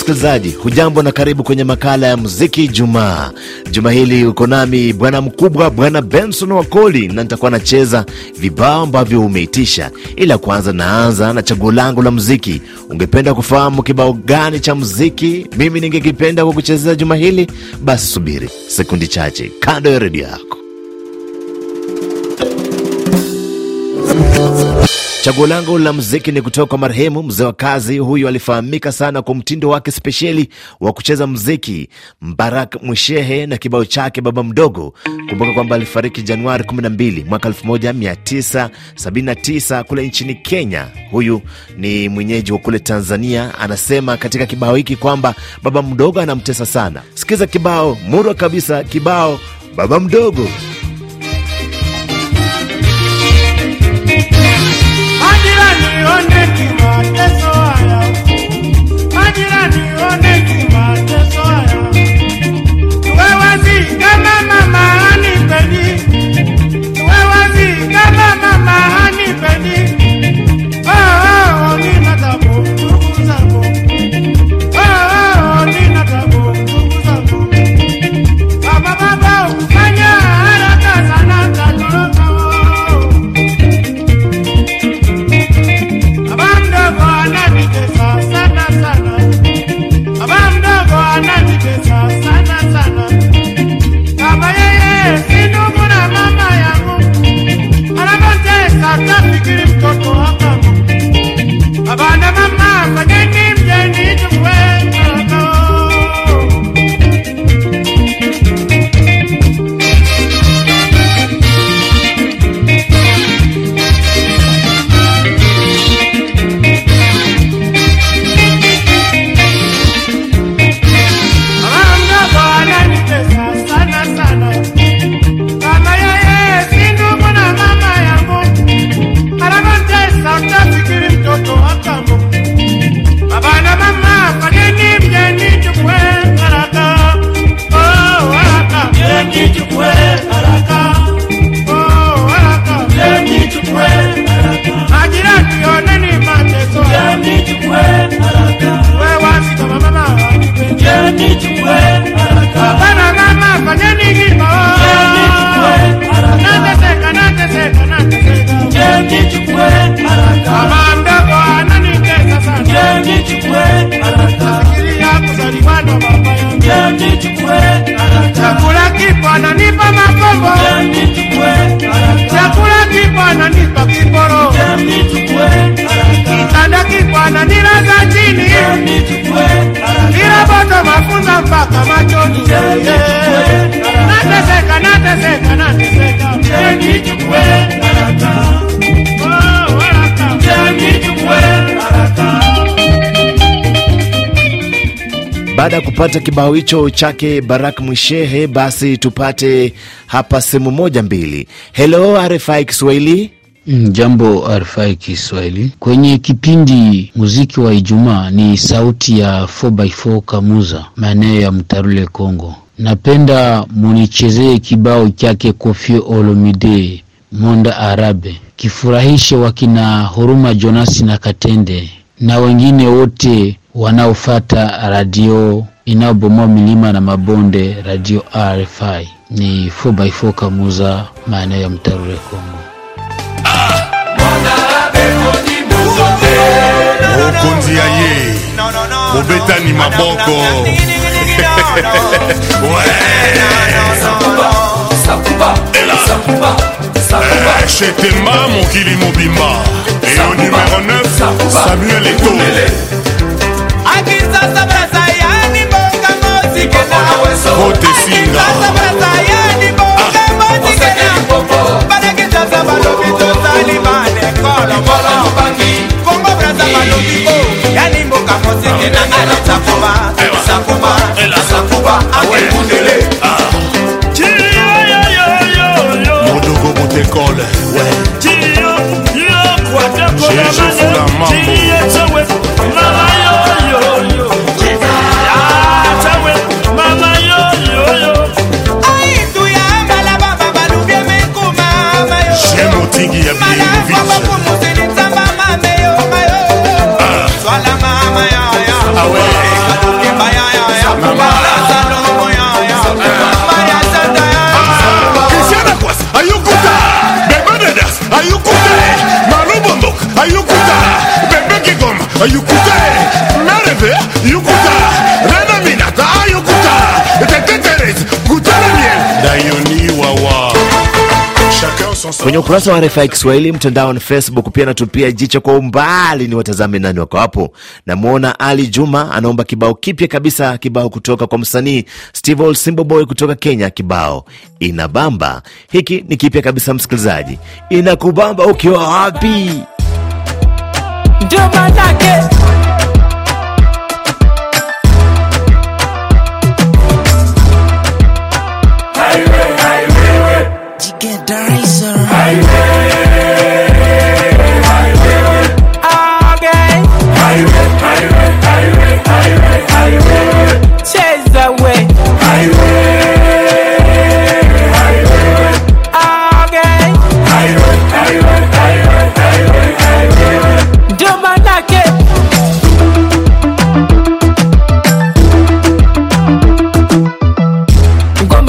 msikilizaji, hujambo na karibu kwenye makala ya muziki Jumaa. Juma hili uko nami bwana mkubwa, bwana Benson Wakoli, na nitakuwa nacheza vibao ambavyo umeitisha. Ila kwanza naanza na chaguo langu la muziki. Ungependa kufahamu kibao gani cha muziki mimi ningekipenda kwa kuchezea juma hili? Basi subiri sekundi chache kando ya redio yako. Chaguo langu la mziki ni kutoka kwa marehemu mzee wa kazi. Huyu alifahamika sana kwa mtindo wake spesheli wa kucheza mziki, Mbarak Mwishehe na kibao chake baba mdogo. Kumbuka kwamba alifariki Januari 12 mwaka 1979 kule nchini Kenya. Huyu ni mwenyeji wa kule Tanzania. Anasema katika kibao hiki kwamba baba mdogo anamtesa sana. Sikiza kibao murwa kabisa, kibao baba mdogo. I got to get him mpaka machoni. Nateseka, nateseka, nateseka, Oh. Baada ya kupata kibao hicho chake Barak Mwishehe, basi tupate hapa simu moja mbili. Hello RFI Kiswahili. Mm, Jambo RFI Kiswahili. Kwenye kipindi muziki wa Ijumaa ni sauti ya 4x4 Kamuza, maeneo ya Mtarule, Kongo. Napenda munichezee kibao chake Koffi Olomide, Monda Arabe, kifurahishe wakina Huruma Jonasi na Katende na wengine wote wanaofata radio inayobomoa milima na mabonde, radio RFI. Ni 4x4 Kamuza, maeneo ya Mtarule, Kongo. Mokonzi ya ye. Mobetani maboko. Eh, shetemba mokili mobimba. Eyo numero 9 samuel eto akisasa inangela takuba sakuba sakuba akekundele modogo motekole J'ai mon tigre à bien vite. Yukuta mereve yukuta renaminata yukuta teteteres gutana miel dayoni wawa Kwenye ukurasa wa RFI Kiswahili mtandaoni Facebook pia natupia jicho kwa umbali, ni watazame nani wako hapo. Namwona Ali Juma anaomba kibao kipya kabisa, kibao kutoka kwa msanii Steve Simboboy kutoka Kenya, kibao inabamba. Hiki ni kipya kabisa, msikilizaji, inakubamba ukiwa wapi? Dieu my lagué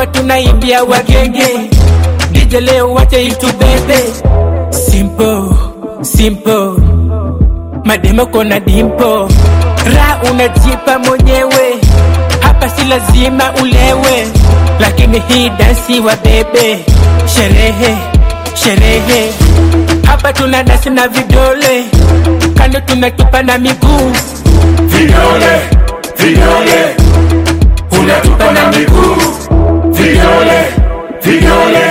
ngoma tunaimbia wagenge. DJ leo wache itubebe. Simple simple. Mademo kona dimpo. Ra unajipa mwenyewe. Hapa si lazima ulewe. Lakini hii dansi wa bebe sherehe sherehe. Hapa tuna dansi na vidole. Kando tunatupa na miguu. Vidole vidole. Unatupa na miguu vidole vidole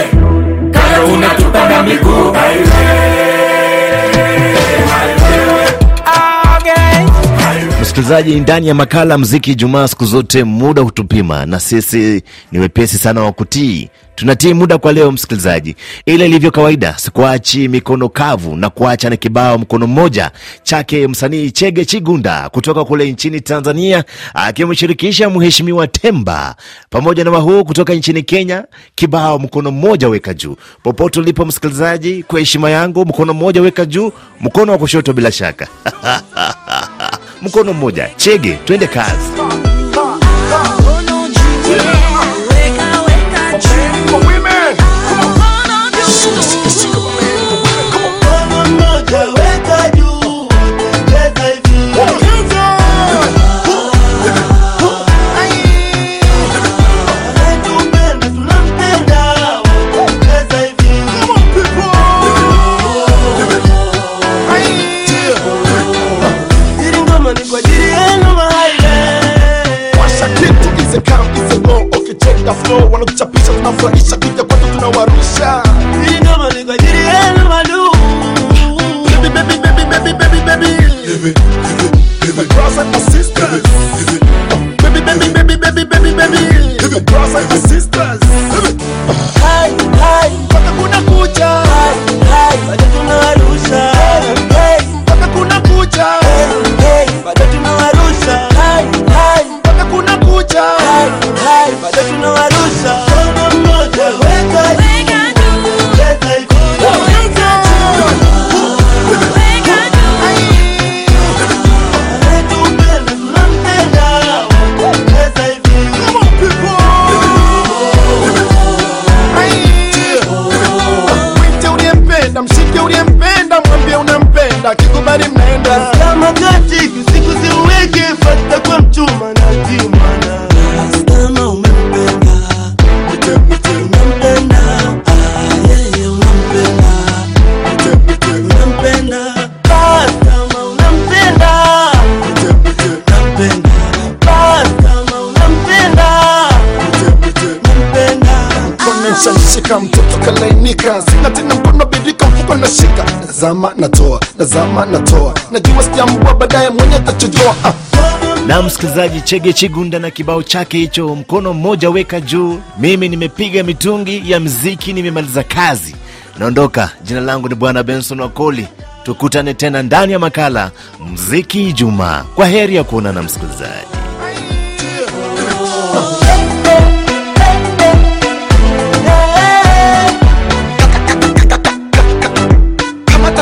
Msikilizaji, ndani ya makala mziki Jumaa, siku zote muda hutupima, na sisi ni wepesi sana wa kutii. Tunatii muda kwa leo, msikilizaji, ila ilivyo kawaida, sikuachi mikono kavu na kuacha na kibao mkono mmoja chake msanii Chege Chigunda kutoka kule nchini Tanzania, akimshirikisha Mheshimiwa Temba pamoja na wahuu kutoka nchini Kenya. Kibao mkono mmoja weka juu. Popote ulipo msikilizaji, kwa heshima yangu, mkono mmoja weka juu, mkono wa kushoto bila shaka mkono mmoja. Chege, twende kazi. Nishashika mtoto kalainika, sina tena mkono birika, mfuko nashika, nazama natoa, nazama natoa, najua sijambua, baadaye mwenye atachojoa ah. na msikilizaji Chege Chigunda na kibao chake hicho, mkono mmoja weka juu. Mimi nimepiga mitungi ya mziki, nimemaliza kazi, naondoka. Jina langu ni Bwana Benson Wakoli. Tukutane tena ndani ya makala mziki Ijumaa. Kwa heri ya kuonana msikilizaji.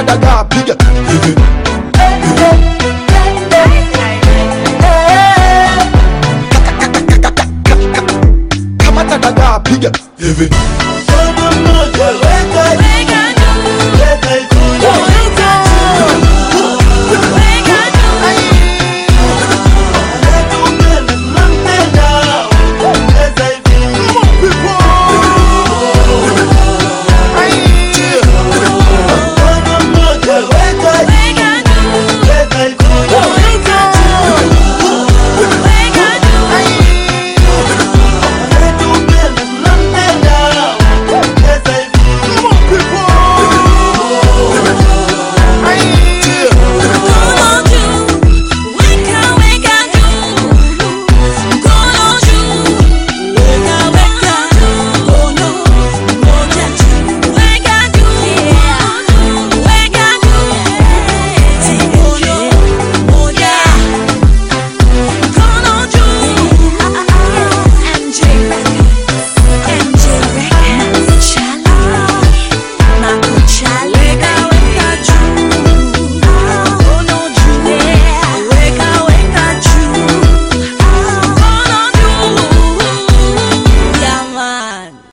daga piga Kamata daga piga